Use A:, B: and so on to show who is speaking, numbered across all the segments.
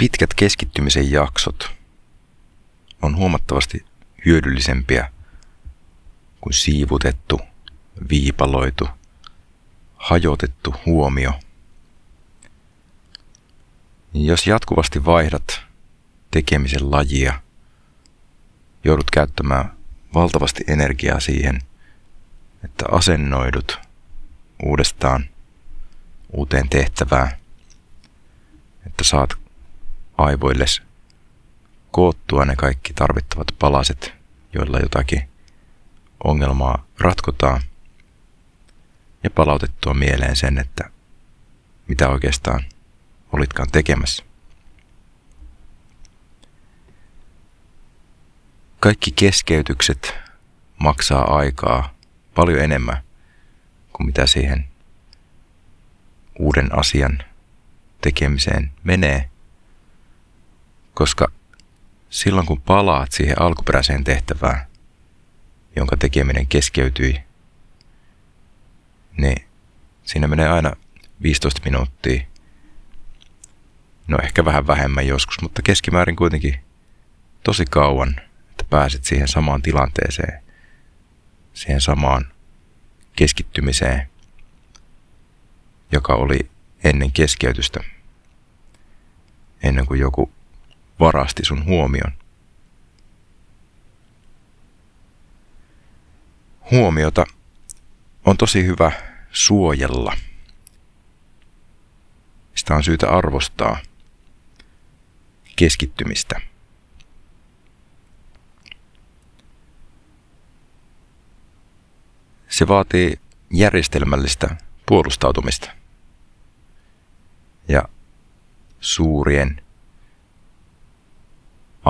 A: pitkät keskittymisen jaksot on huomattavasti hyödyllisempiä kuin siivutettu, viipaloitu, hajotettu huomio. Jos jatkuvasti vaihdat tekemisen lajia, joudut käyttämään valtavasti energiaa siihen, että asennoidut uudestaan uuteen tehtävään, että saat aivoilles koottua ne kaikki tarvittavat palaset, joilla jotakin ongelmaa ratkotaan, ja palautettua mieleen sen, että mitä oikeastaan olitkaan tekemässä. Kaikki keskeytykset maksaa aikaa paljon enemmän kuin mitä siihen uuden asian tekemiseen menee, koska silloin kun palaat siihen alkuperäiseen tehtävään, jonka tekeminen keskeytyi, niin siinä menee aina 15 minuuttia. No ehkä vähän vähemmän joskus, mutta keskimäärin kuitenkin tosi kauan, että pääset siihen samaan tilanteeseen, siihen samaan keskittymiseen, joka oli ennen keskeytystä, ennen kuin joku varasti sun huomion. Huomiota on tosi hyvä suojella. Sitä on syytä arvostaa keskittymistä. Se vaatii järjestelmällistä puolustautumista ja suurien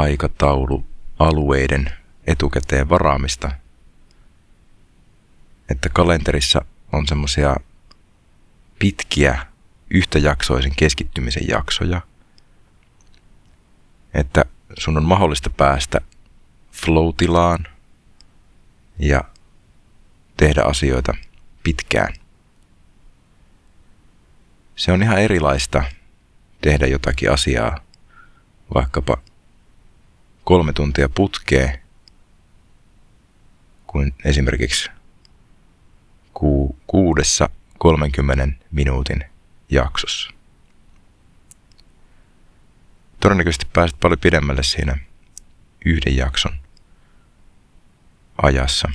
A: aikataulualueiden etukäteen varaamista. Että kalenterissa on semmoisia pitkiä yhtäjaksoisen keskittymisen jaksoja, että sun on mahdollista päästä flow-tilaan ja tehdä asioita pitkään. Se on ihan erilaista tehdä jotakin asiaa, vaikkapa kolme tuntia putkee, kuin esimerkiksi ku, kuudessa 30 minuutin jaksossa. Todennäköisesti pääset paljon pidemmälle siinä yhden jakson ajassa.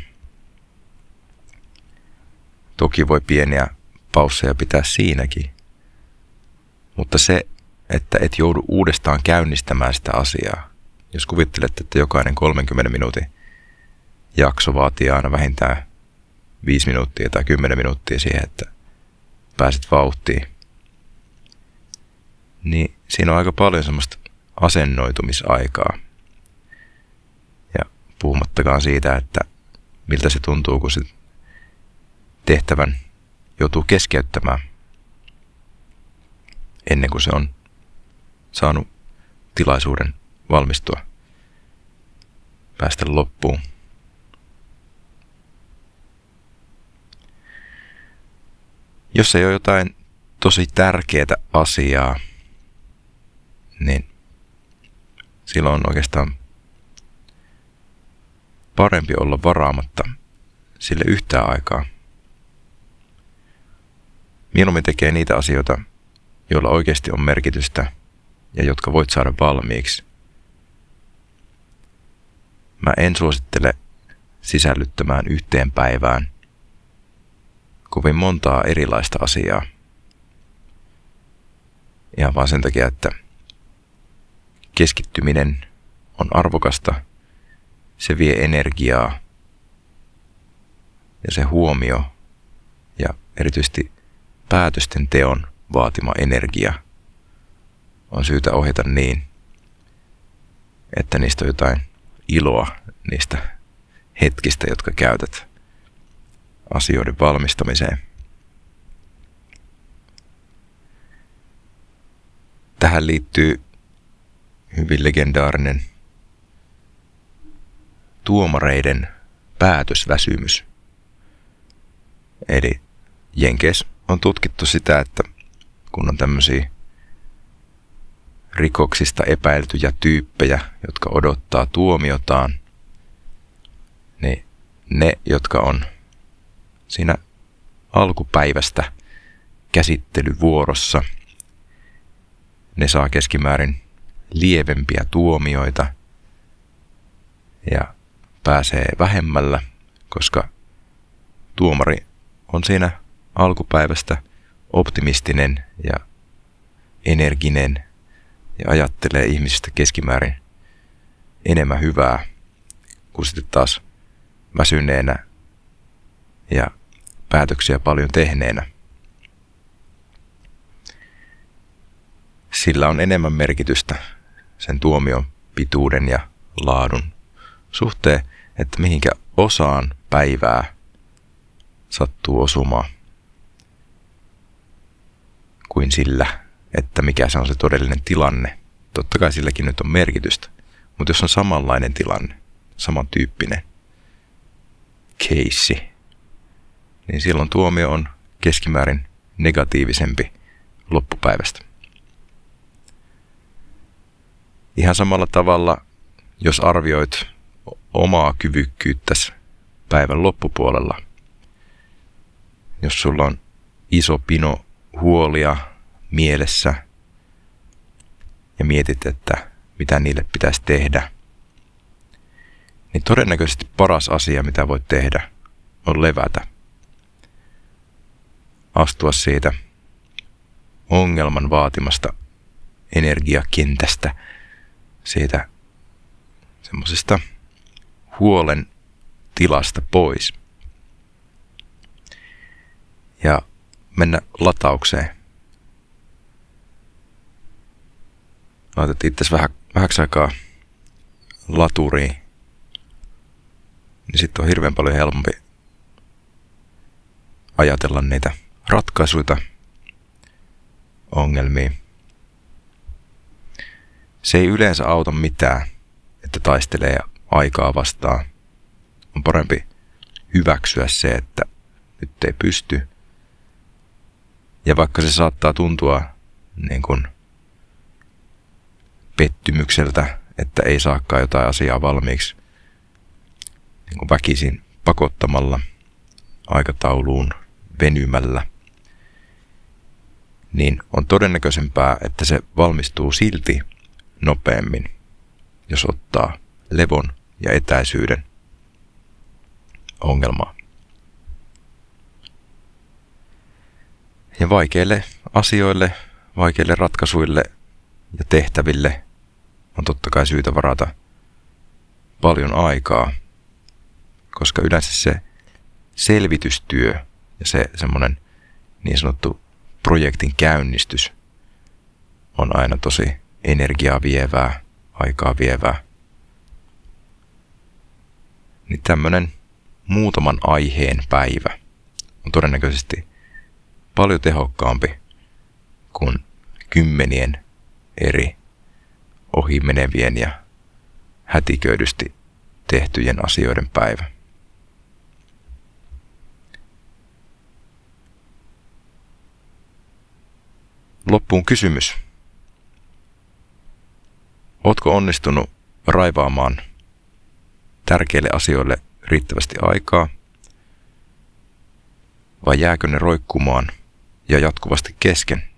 A: Toki voi pieniä pausseja pitää siinäkin, mutta se, että et joudu uudestaan käynnistämään sitä asiaa, jos kuvittelet, että jokainen 30 minuutin jakso vaatii aina vähintään 5 minuuttia tai 10 minuuttia siihen, että pääset vauhtiin, niin siinä on aika paljon semmoista asennoitumisaikaa. Ja puhumattakaan siitä, että miltä se tuntuu, kun se tehtävän joutuu keskeyttämään ennen kuin se on saanut tilaisuuden valmistua, päästä loppuun. Jos ei ole jotain tosi tärkeää asiaa, niin silloin on oikeastaan parempi olla varaamatta sille yhtään aikaa. Mieluummin tekee niitä asioita, joilla oikeasti on merkitystä ja jotka voit saada valmiiksi. Mä en suosittele sisällyttämään yhteen päivään kovin montaa erilaista asiaa. Ihan vaan sen takia, että keskittyminen on arvokasta, se vie energiaa ja se huomio ja erityisesti päätösten teon vaatima energia on syytä ohjata niin, että niistä on jotain iloa niistä hetkistä, jotka käytät asioiden valmistamiseen. Tähän liittyy hyvin legendaarinen tuomareiden päätösväsymys. Eli Jenkes on tutkittu sitä, että kun on tämmöisiä rikoksista epäiltyjä tyyppejä, jotka odottaa tuomiotaan, niin ne, jotka on siinä alkupäivästä käsittelyvuorossa, ne saa keskimäärin lievempiä tuomioita ja pääsee vähemmällä, koska tuomari on siinä alkupäivästä optimistinen ja energinen ja ajattelee ihmisistä keskimäärin enemmän hyvää kuin sitten taas väsyneenä ja päätöksiä paljon tehneenä. Sillä on enemmän merkitystä sen tuomion pituuden ja laadun suhteen, että mihinkä osaan päivää sattuu osumaan, kuin sillä, että mikä se on se todellinen tilanne. Totta kai silläkin nyt on merkitystä, mutta jos on samanlainen tilanne, samantyyppinen keissi, niin silloin tuomio on keskimäärin negatiivisempi loppupäivästä. Ihan samalla tavalla, jos arvioit omaa kyvykkyyttäsi päivän loppupuolella, jos sulla on iso pino huolia mielessä ja mietit, että mitä niille pitäisi tehdä, niin todennäköisesti paras asia, mitä voit tehdä, on levätä. Astua siitä ongelman vaatimasta energiakentästä, siitä semmoisesta huolen tilasta pois. Ja mennä lataukseen. Laitat itse vähän, vähäksi aikaa laturiin, niin sitten on hirveän paljon helpompi ajatella niitä ratkaisuja ongelmiin. Se ei yleensä auta mitään, että taistelee aikaa vastaan. On parempi hyväksyä se, että nyt ei pysty. Ja vaikka se saattaa tuntua niin kuin pettymykseltä, että ei saakaan jotain asiaa valmiiksi niin kuin väkisin pakottamalla aikatauluun venymällä, niin on todennäköisempää, että se valmistuu silti nopeammin, jos ottaa levon ja etäisyyden ongelmaa. Ja vaikeille asioille, vaikeille ratkaisuille ja tehtäville on totta kai syytä varata paljon aikaa, koska yleensä se selvitystyö ja se semmoinen niin sanottu projektin käynnistys on aina tosi energiaa vievää, aikaa vievää. Niin tämmöinen muutaman aiheen päivä on todennäköisesti paljon tehokkaampi kuin kymmenien eri ohimenevien ja hätiköidysti tehtyjen asioiden päivä. Loppuun kysymys. Ootko onnistunut raivaamaan tärkeille asioille riittävästi aikaa? Vai jääkö ne roikkumaan ja jatkuvasti kesken?